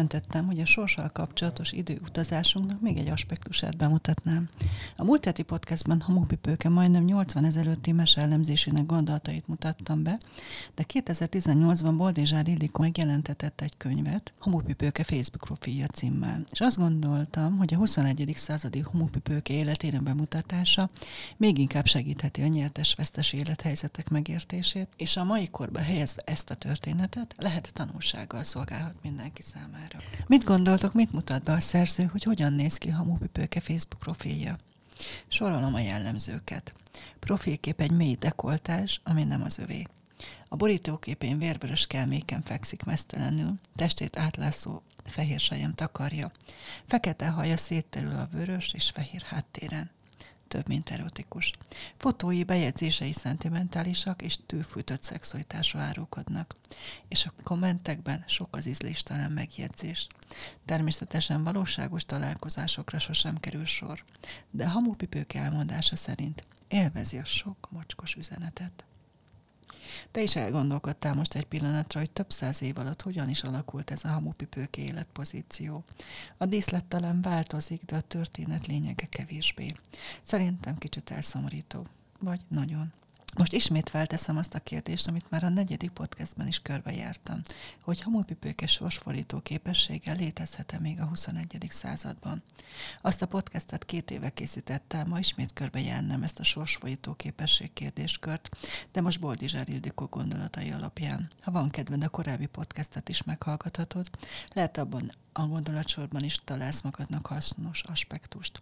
Döntöttem, hogy a sorssal kapcsolatos időutazásunknak még egy aspektusát bemutatnám. A múlt heti podcastban Hamupipőke majdnem 80 ezelőtti mesellemzésének gondolatait mutattam be, de 2018-ban Boldizsár Illikó megjelentetett egy könyvet, Hamupipőke Facebook profilja címmel. És azt gondoltam, hogy a 21. századi Hamupipőke életének bemutatása még inkább segítheti a nyertes-vesztes élethelyzetek megértését, és a mai korba helyezve ezt a történetet lehet tanulsággal szolgálhat mindenki számára számára. Mit gondoltok, mit mutat be a szerző, hogy hogyan néz ki Hamupipőke Facebook profilja? Sorolom a jellemzőket. Profilkép egy mély dekoltás, ami nem az övé. A borítóképén vérvörös kelméken fekszik mesztelenül, testét átlászó fehér sajem takarja. Fekete haja szétterül a vörös és fehér háttéren több, mint erotikus. Fotói bejegyzései szentimentálisak és tűfújtott szexualitásra árulkodnak. És a kommentekben sok az ízléstelen megjegyzés. Természetesen valóságos találkozásokra sosem kerül sor, de hamupipők elmondása szerint élvezi a sok mocskos üzenetet. Te is elgondolkodtál most egy pillanatra, hogy több száz év alatt hogyan is alakult ez a hamupipők életpozíció. A díszlet talán változik, de a történet lényege kevésbé. Szerintem kicsit elszomorító. Vagy nagyon. Most ismét felteszem azt a kérdést, amit már a negyedik podcastben is körbejártam, hogy hamupipőke sorsfordító képességgel létezhet-e még a 21. században. Azt a podcastet két éve készítettem, ma ismét körbejárnám ezt a sorsfordító képesség kérdéskört, de most Boldizsár Ildikó gondolatai alapján. Ha van kedved, a korábbi podcastet is meghallgathatod, lehet abban a gondolatsorban is találsz magadnak hasznos aspektust.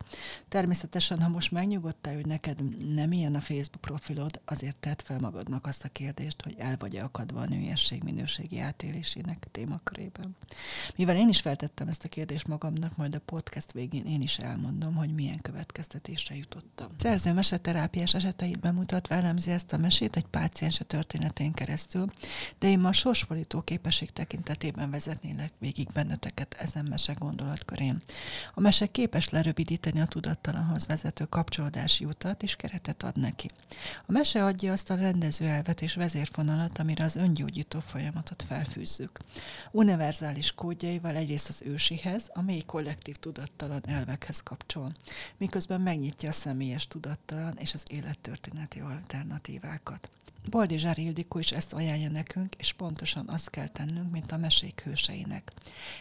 Természetesen, ha most megnyugodtál, hogy neked nem ilyen a Facebook profilod, azért tedd fel magadnak azt a kérdést, hogy el vagy-e akadva a nőiesség minőségi átélésének témakörében. Mivel én is feltettem ezt a kérdést magamnak, majd a podcast végén én is elmondom, hogy milyen következtetésre jutottam. Szerző meseterápiás eseteit bemutatva elemzi ezt a mesét egy páciense történetén keresztül, de én ma sorsfordító képesség tekintetében vezetnélek végig benneteket ezen mese gondolatkörén. A mese képes lerövidíteni a tudattalanhoz vezető kapcsolódási utat, és keretet ad neki. A mese adja azt a rendező elvet és vezérfonalat, amire az öngyógyító folyamatot felfűzzük. Univerzális kódjaival egyrészt az ősihez, a mély kollektív tudattalan elvekhez kapcsol, miközben megnyitja a személyes tudattalan és az élettörténeti alternatívákat. Boldizsár Ildikó is ezt ajánlja nekünk, és pontosan azt kell tennünk, mint a mesék hőseinek.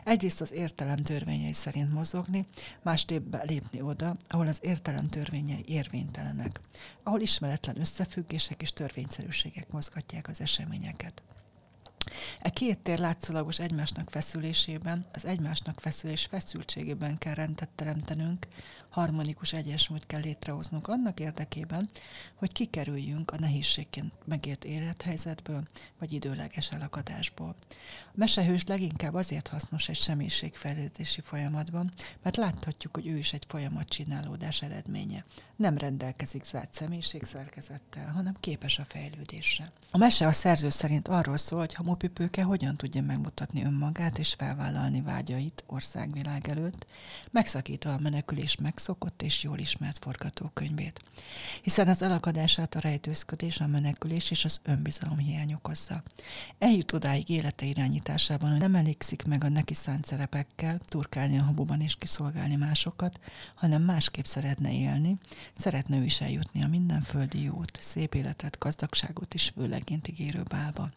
Egyrészt az értelem törvényei szerint mozogni, másképp lépni oda, ahol az értelem törvényei érvénytelenek, ahol ismeretlen összefüggések és törvényszerűségek mozgatják az eseményeket. E két tér látszólagos egymásnak feszülésében, az egymásnak feszülés feszültségében kell rendet teremtenünk, harmonikus egyensúlyt kell létrehoznunk annak érdekében, hogy kikerüljünk a nehézségként megért élethelyzetből, vagy időleges elakadásból. A mesehős leginkább azért hasznos egy személyiségfejlődési folyamatban, mert láthatjuk, hogy ő is egy folyamat csinálódás eredménye. Nem rendelkezik zárt személyiségszerkezettel, hanem képes a fejlődésre. A mese a szerző szerint arról szól, hogy Hamupipőke hogyan tudja megmutatni önmagát és felvállalni vágyait országvilág előtt, megszakítva a menekülés megszokott és jól ismert forgatókönyvét. Hiszen az elakadását a rejtőzködés, a menekülés és az önbizalom hiány okozza. Eljut odáig élete irányításában, hogy nem elégszik meg a neki szánt szerepekkel, turkálni a habuban és kiszolgálni másokat, hanem másképp szeretne élni, szeretne ő is eljutni a minden földi jót, szép életet, gazdagságot és főlegént ígérő bálba.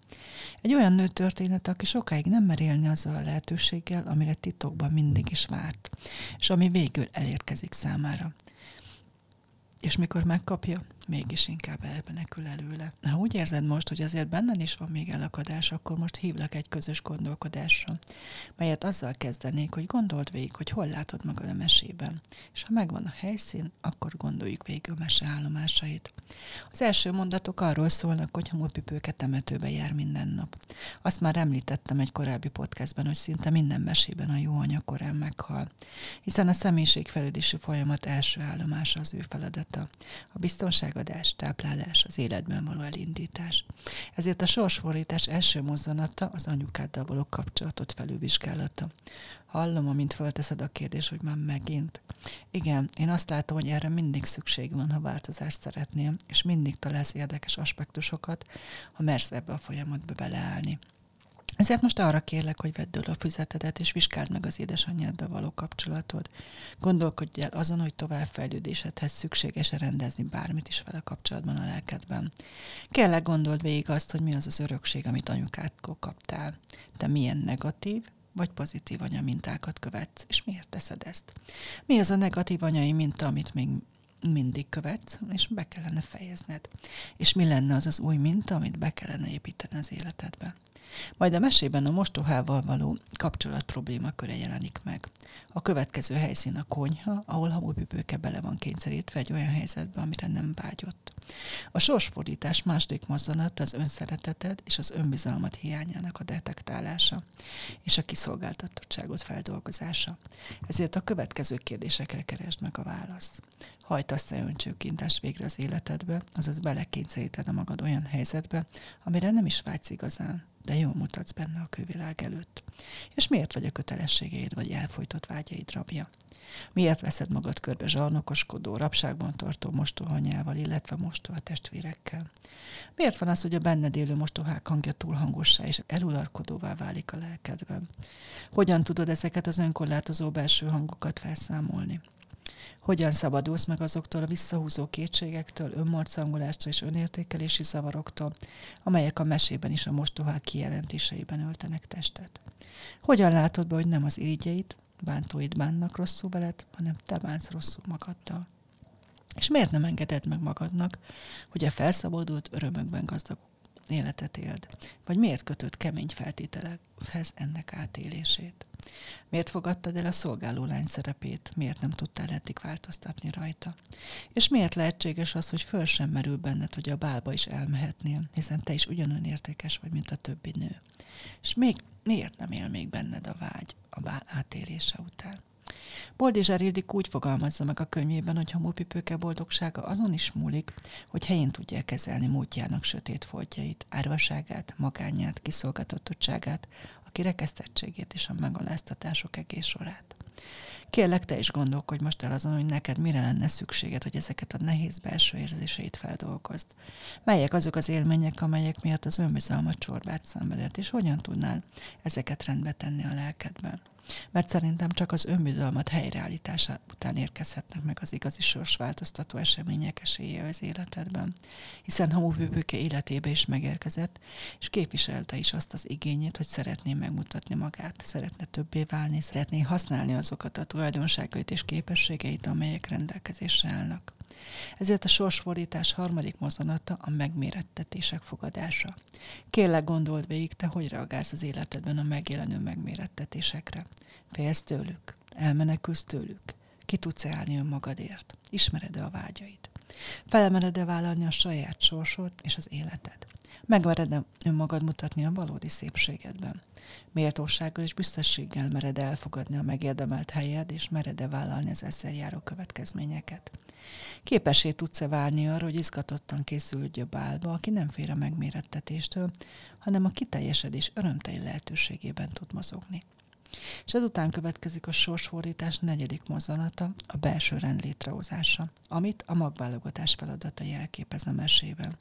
Egy olyan nő történet, aki sokáig nem mer élni azzal a lehetőséggel, amire titokban mindig is várt, és ami végül elérkezik számára. És mikor megkapja, mégis inkább elmenekül előle. Ha úgy érzed most, hogy azért benned is van még elakadás, akkor most hívlak egy közös gondolkodásra, melyet azzal kezdenék, hogy gondold végig, hogy hol látod magad a mesében. És ha megvan a helyszín, akkor gondoljuk végig a mese állomásait. Az első mondatok arról szólnak, hogy homopipőke temetőbe jár minden nap. Azt már említettem egy korábbi podcastben, hogy szinte minden mesében a jó anya korán meghal. Hiszen a személyiségfejlődési folyamat első állomása az ő feladat feladata. A biztonságadás, táplálás, az életben való elindítás. Ezért a sorsfordítás első mozzanata az anyukáddal való kapcsolatot felülvizsgálata. Hallom, amint fölteszed a kérdés, hogy már megint. Igen, én azt látom, hogy erre mindig szükség van, ha változást szeretnél, és mindig találsz érdekes aspektusokat, ha mersz ebbe a folyamatba beleállni. Ezért most arra kérlek, hogy vedd el a füzetedet, és vizsgáld meg az édesanyjáddal való kapcsolatod. Gondolkodj el azon, hogy továbbfejlődésedhez szükséges-e rendezni bármit is vele kapcsolatban a lelkedben. Kérlek gondold végig azt, hogy mi az az örökség, amit anyukától kaptál. Te milyen negatív, vagy pozitív anyamintákat követsz, és miért teszed ezt? Mi az a negatív anyai minta, amit még mindig követsz, és be kellene fejezned. És mi lenne az az új minta, amit be kellene építeni az életedbe? Majd a mesében a mostohával való kapcsolat problémaköre jelenik meg. A következő helyszín a konyha, ahol hamupipőke bele van kényszerítve egy olyan helyzetbe, amire nem vágyott. A sorsfordítás második mozzanat az önszereteted és az önbizalmat hiányának a detektálása, és a kiszolgáltatottságot feldolgozása. Ezért a következő kérdésekre keresd meg a választ. Hajtasz-e öncsőkintást végre az életedbe, azaz belekényszeríted magad olyan helyzetbe, amire nem is vágysz igazán, de jól mutatsz benne a külvilág előtt. És miért vagy a kötelességeid vagy elfolytott vágyaid rabja? Miért veszed magad körbe zsarnokoskodó, rabságban tartó mostohanyával, illetve mostoha testvérekkel? Miért van az, hogy a benned élő mostohák hangja túl hangossá és elularkodóvá válik a lelkedben? Hogyan tudod ezeket az önkorlátozó belső hangokat felszámolni? Hogyan szabadulsz meg azoktól a visszahúzó kétségektől, önmarcangolástól és önértékelési zavaroktól, amelyek a mesében is a mostohák kijelentéseiben öltenek testet? Hogyan látod be, hogy nem az irigyeit, bántóid bánnak rosszul veled, hanem te bánsz rosszul magaddal? És miért nem engeded meg magadnak, hogy a felszabadult örömökben gazdag életet éld? Vagy miért kötött kemény feltételekhez ennek átélését? Miért fogadtad el a szolgáló lány szerepét? Miért nem tudtál eddig változtatni rajta? És miért lehetséges az, hogy föl sem merül benned, hogy a bálba is elmehetnél, hiszen te is ugyanolyan értékes vagy, mint a többi nő? És még miért nem él még benned a vágy a bál átélése után? Boldizsár Ildik úgy fogalmazza meg a könyvében, hogy hamupipőke boldogsága azon is múlik, hogy helyén tudja kezelni múltjának sötét foltjait, árvaságát, magányát, kiszolgatottságát, a kirekesztettségét és a megaláztatások egész sorát. Kérlek, te is gondolkodj most el azon, hogy neked mire lenne szükséged, hogy ezeket a nehéz belső érzéseit feldolgozd. Melyek azok az élmények, amelyek miatt az önbizalmat csorbát szenvedett, és hogyan tudnál ezeket rendbe tenni a lelkedben mert szerintem csak az önbizalmat helyreállítása után érkezhetnek meg az igazi sorsváltoztató események esélye az életedben. Hiszen Hamubőbőke életébe is megérkezett, és képviselte is azt az igényét, hogy szeretné megmutatni magát, szeretne többé válni, szeretné használni azokat a tulajdonságait és képességeit, amelyek rendelkezésre állnak. Ezért a sorsfordítás harmadik mozzanata a megmérettetések fogadása. Kérlek gondold végig, te hogy reagálsz az életedben a megjelenő megmérettetésekre. Félsz tőlük? Elmenekülsz tőlük? Ki tudsz állni önmagadért? Ismered-e a vágyaid? Felmered-e vállalni a saját sorsod és az életed? Megvered-e önmagad mutatni a valódi szépségedben? Méltósággal és büszkeséggel mered elfogadni a megérdemelt helyed, és mered-e vállalni az ezzel járó következményeket? Képesé tudsz-e válni arra, hogy izgatottan készülj bálba, aki nem fér a megmérettetéstől, hanem a kiteljesedés örömteli lehetőségében tud mozogni. És ezután következik a sorsfordítás negyedik mozzanata, a belső rend létrehozása, amit a magválogatás feladata jelképez a mesében.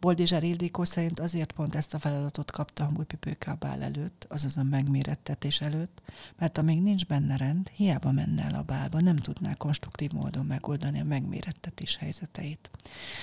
Boldizsár Ildikó szerint azért pont ezt a feladatot kapta a Mújpipőke a bál előtt, azaz a megmérettetés előtt, mert amíg nincs benne rend, hiába menne el a bálba, nem tudná konstruktív módon megoldani a megmérettetés helyzeteit.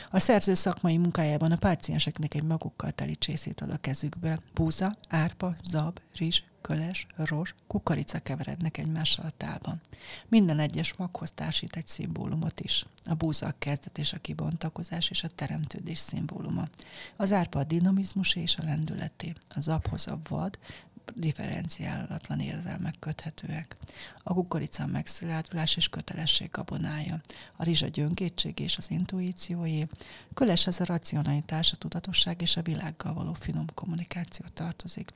A szerző szakmai munkájában a pácienseknek egy magukkal teli csészét ad a kezükbe, búza, árpa, zab, rizs, köles, ros, kukorica keverednek egymással a tálban. Minden egyes maghoz társít egy szimbólumot is. A búza a kezdet és a kibontakozás és a teremtődés szimbóluma. Az árpa a dinamizmus és a lendületé. Az aphoz a vad, differenciálatlan érzelmek köthetőek. A kukorica megszilárdulás és kötelesség gabonája, a rizsa gyöngétség és az intuícióé, köles ez a racionalitás, a tudatosság és a világgal való finom kommunikáció tartozik.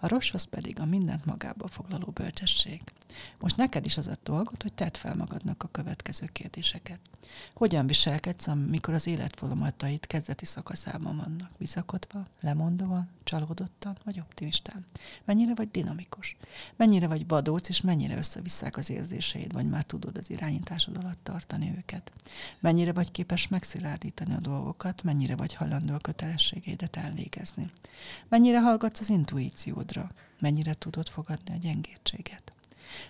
A rossz pedig a mindent magába foglaló bölcsesség. Most neked is az a dolgot, hogy tedd fel magadnak a következő kérdéseket. Hogyan viselkedsz, amikor az életfolamatait kezdeti szakaszában vannak? Bizakodva, lemondóan, csalódottan vagy optimistán? Mennyire vagy dinamikus? Mennyire vagy vadóc, és mennyire összevisszák az érzéseid, vagy már tudod az irányításod alatt tartani őket? Mennyire vagy képes megszilárdítani a dolgokat, mennyire vagy hajlandó a kötelességeidet elvégezni? Mennyire hallgatsz az intuíciódra? Mennyire tudod fogadni a gyengétséget?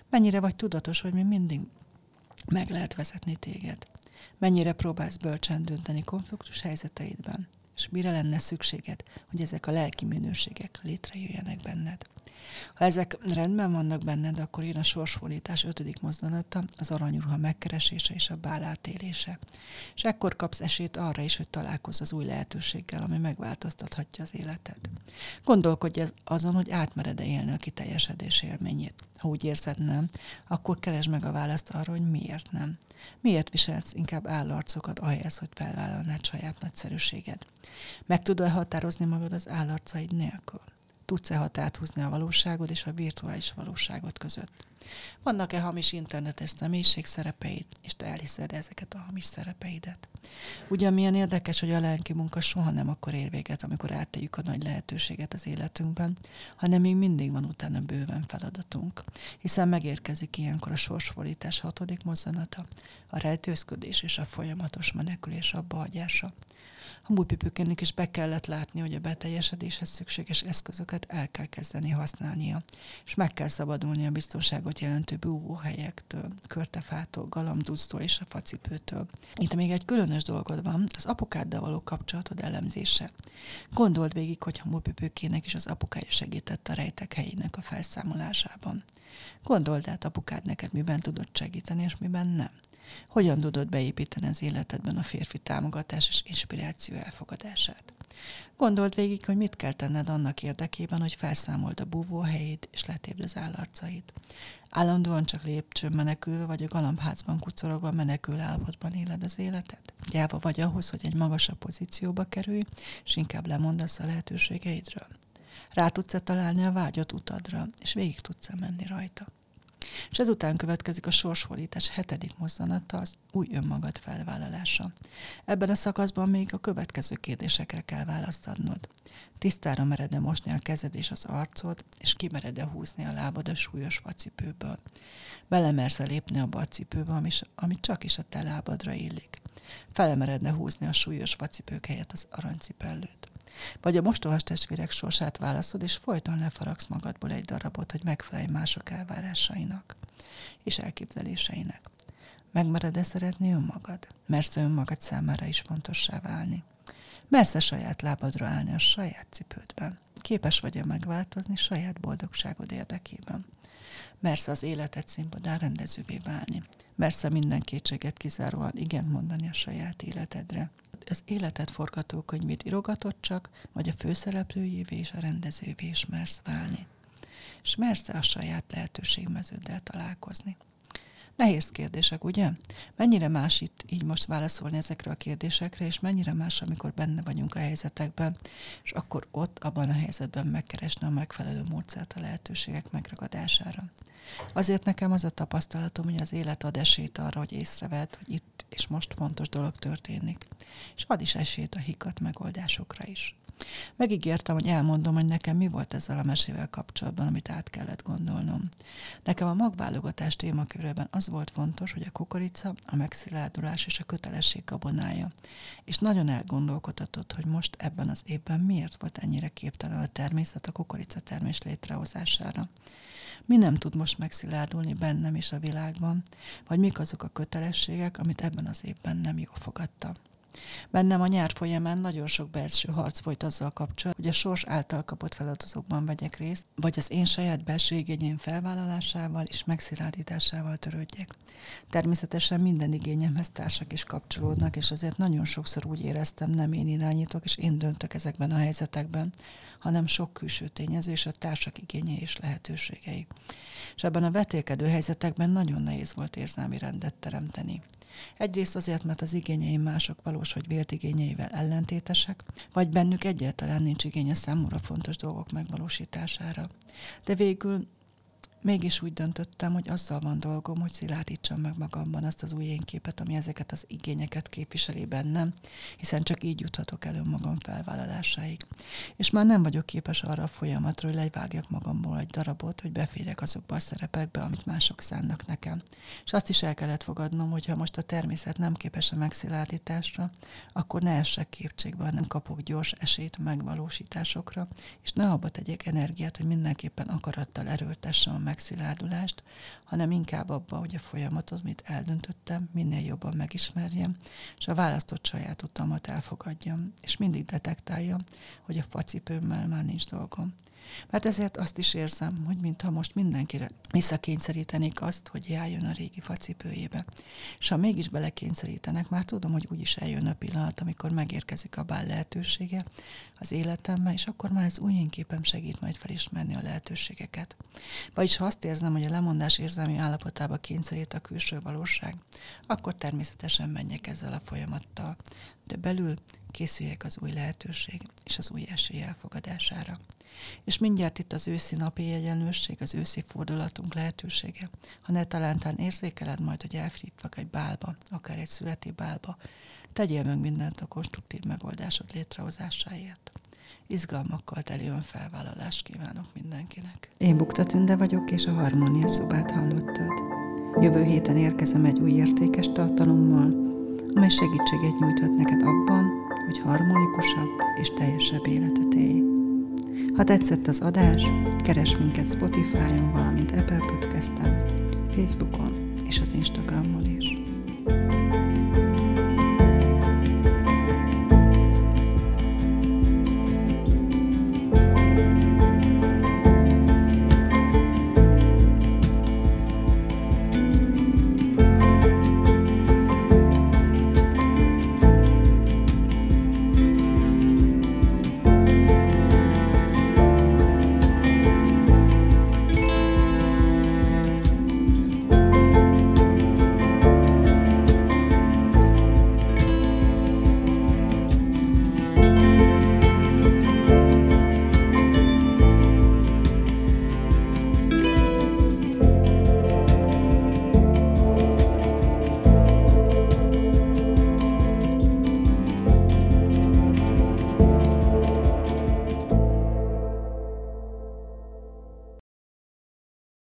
Mennyire vagy tudatos, hogy mi mindig meg lehet vezetni téged? Mennyire próbálsz bölcsen dönteni konfliktus helyzeteidben? És mire lenne szükséged, hogy ezek a lelki minőségek létrejöjjenek benned? Ha ezek rendben vannak benned, akkor jön a sorsfordítás ötödik mozdulata, az aranyruha megkeresése és a bál átélése. És ekkor kapsz esélyt arra is, hogy találkozz az új lehetőséggel, ami megváltoztathatja az életed. Gondolkodj azon, hogy átmered-e élni a kiteljesedés élményét. Ha úgy érzed nem, akkor keresd meg a választ arra, hogy miért nem. Miért viselsz inkább állarcokat ahelyez, hogy felvállalnád saját nagyszerűséged? Meg tudod határozni magad az állarcaid nélkül? Tudsz-e határt húzni a valóságod és a virtuális valóságod között? Vannak-e hamis internetes személyiség szerepeid, és te elhiszed ezeket a hamis szerepeidet? Ugyan milyen érdekes, hogy a lelki munka soha nem akkor ér véget, amikor áttéljük a nagy lehetőséget az életünkben, hanem még mindig van utána bőven feladatunk, hiszen megérkezik ilyenkor a sorsfordítás hatodik mozzanata, a rejtőzködés és a folyamatos menekülés abba múlpipőkének is be kellett látni, hogy a beteljesedéshez szükséges eszközöket el kell kezdeni használnia, és meg kell szabadulni a biztonságot jelentő búvóhelyektől, körtefától, galamdusztól és a facipőtől. Itt még egy különös dolgod van, az apukáddal való kapcsolatod elemzése. Gondold végig, hogy a múlpipőkének is az apukája segített a rejtek helyének a felszámolásában. Gondold át, apukád neked miben tudott segíteni, és miben nem. Hogyan tudod beépíteni az életedben a férfi támogatás és inspiráció elfogadását? Gondold végig, hogy mit kell tenned annak érdekében, hogy felszámold a búvóhelyét és letépd az állarcaid. Állandóan csak lépcsőn menekülve vagy a galambházban kucorogva menekül állapotban éled az életed? Gyáva vagy ahhoz, hogy egy magasabb pozícióba kerülj, és inkább lemondasz a lehetőségeidről? Rá tudsz-e találni a vágyott utadra, és végig tudsz-e menni rajta? És ezután következik a sorsfordítás hetedik mozzanata, az új önmagad felvállalása. Ebben a szakaszban még a következő kérdésekre kell választ adnod. Tisztára mered-e mosni a kezed és az arcod, és kimered-e húzni a lábad a súlyos facipőből. Belemersz-e lépni a bacipőbe, ami, ami csak is a te lábadra illik. Felemeredne húzni a súlyos facipők helyett az aranycipellőt. Vagy a mostohas testvérek sorsát válaszod, és folyton lefaragsz magadból egy darabot, hogy megfelelj mások elvárásainak és elképzeléseinek. Megmered-e szeretni önmagad? Mersz önmagad számára is fontossá válni? Mersz-e saját lábadra állni a saját cipődben? Képes vagy-e megváltozni saját boldogságod érdekében? Mersz az életed színpadán rendezővé válni? Mersz-e minden kétséget kizáróan igen mondani a saját életedre? Az életed forgatókönyvét irogatod csak, vagy a főszereplőjévé és a rendezővé is mersz válni. És mersz-e a saját lehetőségmeződdel találkozni? Nehéz kérdések, ugye? Mennyire más itt így most válaszolni ezekre a kérdésekre, és mennyire más, amikor benne vagyunk a helyzetekben, és akkor ott, abban a helyzetben megkeresni a megfelelő módszert a lehetőségek megragadására. Azért nekem az a tapasztalatom, hogy az élet ad esélyt arra, hogy észrevedd, hogy itt és most fontos dolog történik, és ad is esélyt a hikat megoldásokra is. Megígértem, hogy elmondom, hogy nekem mi volt ezzel a mesével kapcsolatban, amit át kellett gondolnom. Nekem a magválogatás témakörében az volt fontos, hogy a kukorica, a megszilárdulás és a kötelesség gabonája. És nagyon elgondolkodhatott, hogy most ebben az évben miért volt ennyire képtelen a természet a kukorica termés létrehozására. Mi nem tud most megszilárdulni bennem és a világban, vagy mik azok a kötelességek, amit ebben az évben nem jól fogadta. Bennem a nyár folyamán nagyon sok belső harc folyt azzal kapcsolatban, hogy a sors által kapott feladatokban vegyek részt, vagy az én saját belső igényém felvállalásával és megszilárdításával törődjek. Természetesen minden igényemhez társak is kapcsolódnak, és azért nagyon sokszor úgy éreztem, nem én irányítok, és én döntök ezekben a helyzetekben, hanem sok külső tényező és a társak igényei és lehetőségei. És ebben a vetélkedő helyzetekben nagyon nehéz volt érzelmi rendet teremteni. Egyrészt azért, mert az igényeim mások valós vagy vélt igényeivel ellentétesek, vagy bennük egyáltalán nincs igénye számomra fontos dolgok megvalósítására. De végül Mégis úgy döntöttem, hogy azzal van dolgom, hogy szilárdítsam meg magamban azt az új énképet, ami ezeket az igényeket képviseli bennem, hiszen csak így juthatok el önmagam felvállalásáig. És már nem vagyok képes arra a folyamatra, hogy levágjak magamból egy darabot, hogy beférjek azokba a szerepekbe, amit mások szánnak nekem. És azt is el kellett fogadnom, hogy ha most a természet nem képes a megszilárdításra, akkor ne essek képtségbe, nem kapok gyors esélyt megvalósításokra, és ne abba tegyek energiát, hogy mindenképpen akarattal erőltessem a megszilárdulást, hanem inkább abba, hogy a folyamatot, amit eldöntöttem, minél jobban megismerjem, és a választott saját utamat elfogadjam, és mindig detektáljam, hogy a facipőmmel már nincs dolgom. Mert ezért azt is érzem, hogy mintha most mindenkire visszakényszerítenék azt, hogy járjon a régi facipőjébe. És ha mégis belekényszerítenek, már tudom, hogy úgyis eljön a pillanat, amikor megérkezik a bál lehetősége az életembe, és akkor már az új képem segít majd felismerni a lehetőségeket. Vagyis ha azt érzem, hogy a lemondás érzelmi állapotába kényszerít a külső valóság, akkor természetesen menjek ezzel a folyamattal. De belül készüljek az új lehetőség és az új esély elfogadására. És mindjárt itt az őszi napi egyenlőség, az őszi fordulatunk lehetősége. Ha ne talántán érzékeled majd, hogy elfittvak egy bálba, akár egy születi bálba, tegyél meg mindent a konstruktív megoldásod létrehozásáért. Izgalmakkal teli önfelvállalást kívánok mindenkinek. Én Bukta Tünde vagyok, és a Harmónia szobát hallottad. Jövő héten érkezem egy új értékes tartalommal, amely segítséget nyújthat neked abban, hogy harmonikusabb és teljesebb életet élj. Ha tetszett az adás, keres minket Spotify-on, valamint Apple Podcast-en, Facebookon és az Instagramon is.